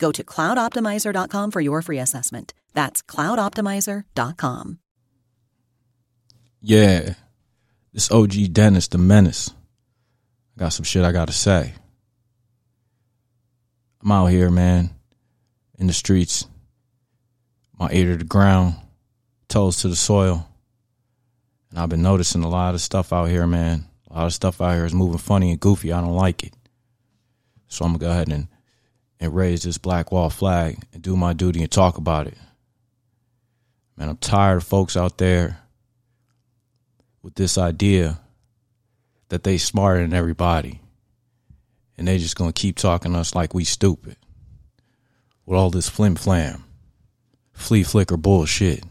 Go to cloudoptimizer.com for your free assessment. That's cloudoptimizer.com. Yeah, this OG Dennis the Menace. I got some shit I gotta say. I'm out here, man, in the streets, my ear to the ground, toes to the soil. And I've been noticing a lot of stuff out here, man. A lot of stuff out here is moving funny and goofy. I don't like it. So I'm gonna go ahead and, and raise this black wall flag and do my duty and talk about it. Man, I'm tired of folks out there with this idea that they smarter than everybody. And they just gonna keep talking to us like we stupid. With all this flim flam, flea flicker bullshit.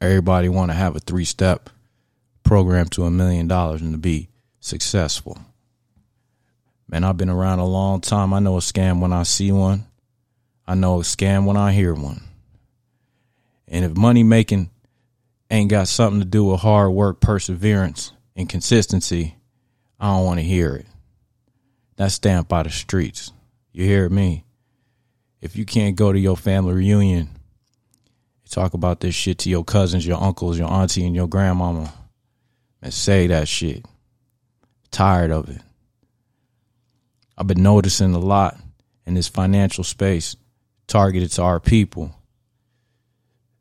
Everybody want to have a three step program to a million dollars and to be successful. Man, I've been around a long time. I know a scam when I see one. I know a scam when I hear one. And if money making ain't got something to do with hard work, perseverance, and consistency, I don't want to hear it. That's stamped by the streets. You hear me? If you can't go to your family reunion talk about this shit to your cousins, your uncles, your auntie, and your grandmama, and say that shit. Tired of it. I've been noticing a lot in this financial space targeted to our people.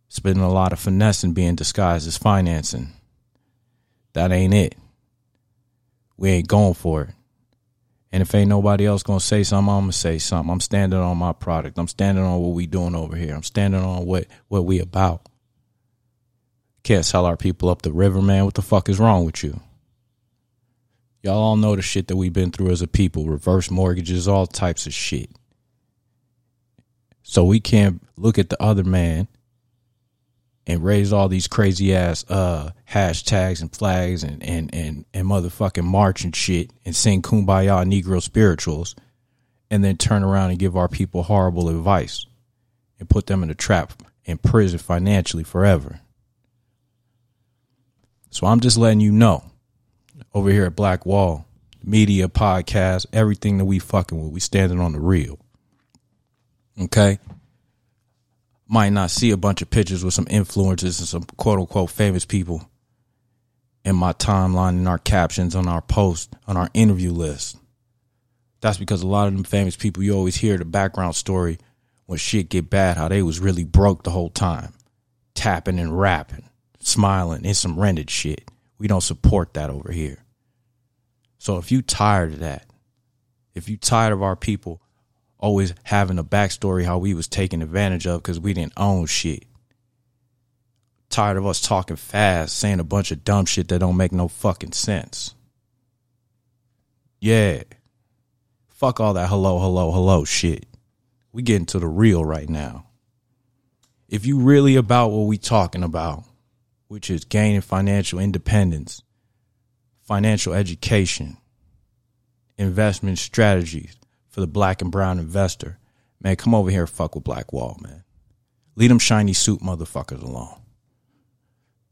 It's been a lot of finessing being disguised as financing. That ain't it. We ain't going for it. And if ain't nobody else gonna say something, I'm gonna say something. I'm standing on my product. I'm standing on what we doing over here. I'm standing on what what we about. Can't sell our people up the river, man. What the fuck is wrong with you? Y'all all know the shit that we've been through as a people. Reverse mortgages, all types of shit. So we can't look at the other man and raise all these crazy ass uh, hashtags and flags and, and, and, and motherfucking march and shit and sing kumbaya negro spirituals and then turn around and give our people horrible advice and put them in a trap in prison financially forever. So I'm just letting you know over here at Black Wall, media, podcast, everything that we fucking with, we standing on the real. Okay? might not see a bunch of pictures with some influencers and some quote unquote famous people in my timeline in our captions on our post on our interview list. That's because a lot of them famous people you always hear the background story when shit get bad how they was really broke the whole time, tapping and rapping, smiling in some rented shit. We don't support that over here. So if you tired of that, if you tired of our people always having a backstory how we was taken advantage of because we didn't own shit. Tired of us talking fast, saying a bunch of dumb shit that don't make no fucking sense. Yeah. Fuck all that hello, hello, hello shit. We getting to the real right now. If you really about what we talking about, which is gaining financial independence, financial education, investment strategies, for the black and brown investor, man, come over here fuck with Black Wall, man. Leave them shiny suit motherfuckers alone.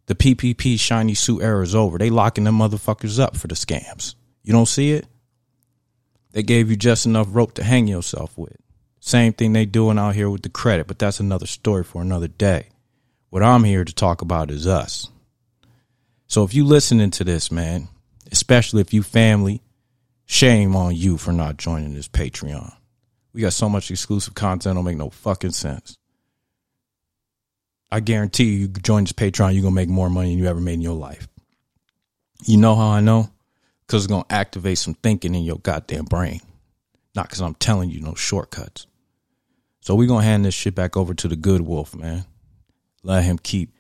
The PPP shiny suit era is over. They locking them motherfuckers up for the scams. You don't see it? They gave you just enough rope to hang yourself with. Same thing they doing out here with the credit, but that's another story for another day. What I'm here to talk about is us. So if you listening to this, man, especially if you family, Shame on you for not joining this Patreon. We got so much exclusive content, don't make no fucking sense. I guarantee you, you join this Patreon, you're gonna make more money than you ever made in your life. You know how I know? Because it's gonna activate some thinking in your goddamn brain. Not because I'm telling you no shortcuts. So we're gonna hand this shit back over to the good wolf, man. Let him keep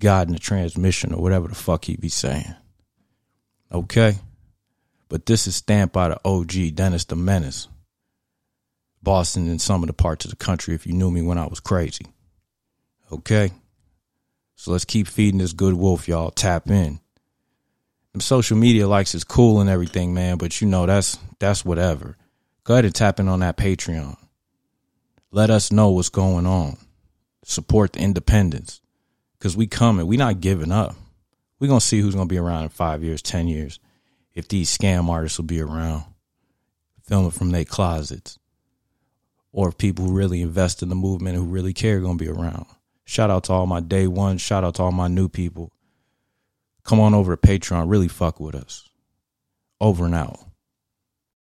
guiding the transmission or whatever the fuck he be saying. Okay? But this is stamped by the OG, Dennis the Menace. Boston and some of the parts of the country if you knew me when I was crazy. Okay? So let's keep feeding this good wolf, y'all. Tap in. Them social media likes is cool and everything, man, but you know that's that's whatever. Go ahead and tap in on that Patreon. Let us know what's going on. Support the independence. Cause we coming. We not giving up. we gonna see who's gonna be around in five years, ten years, if these scam artists will be around. Filming from their closets. Or if people who really invest in the movement and who really care gonna be around. Shout out to all my day one. Shout out to all my new people. Come on over to Patreon. Really fuck with us. Over and out.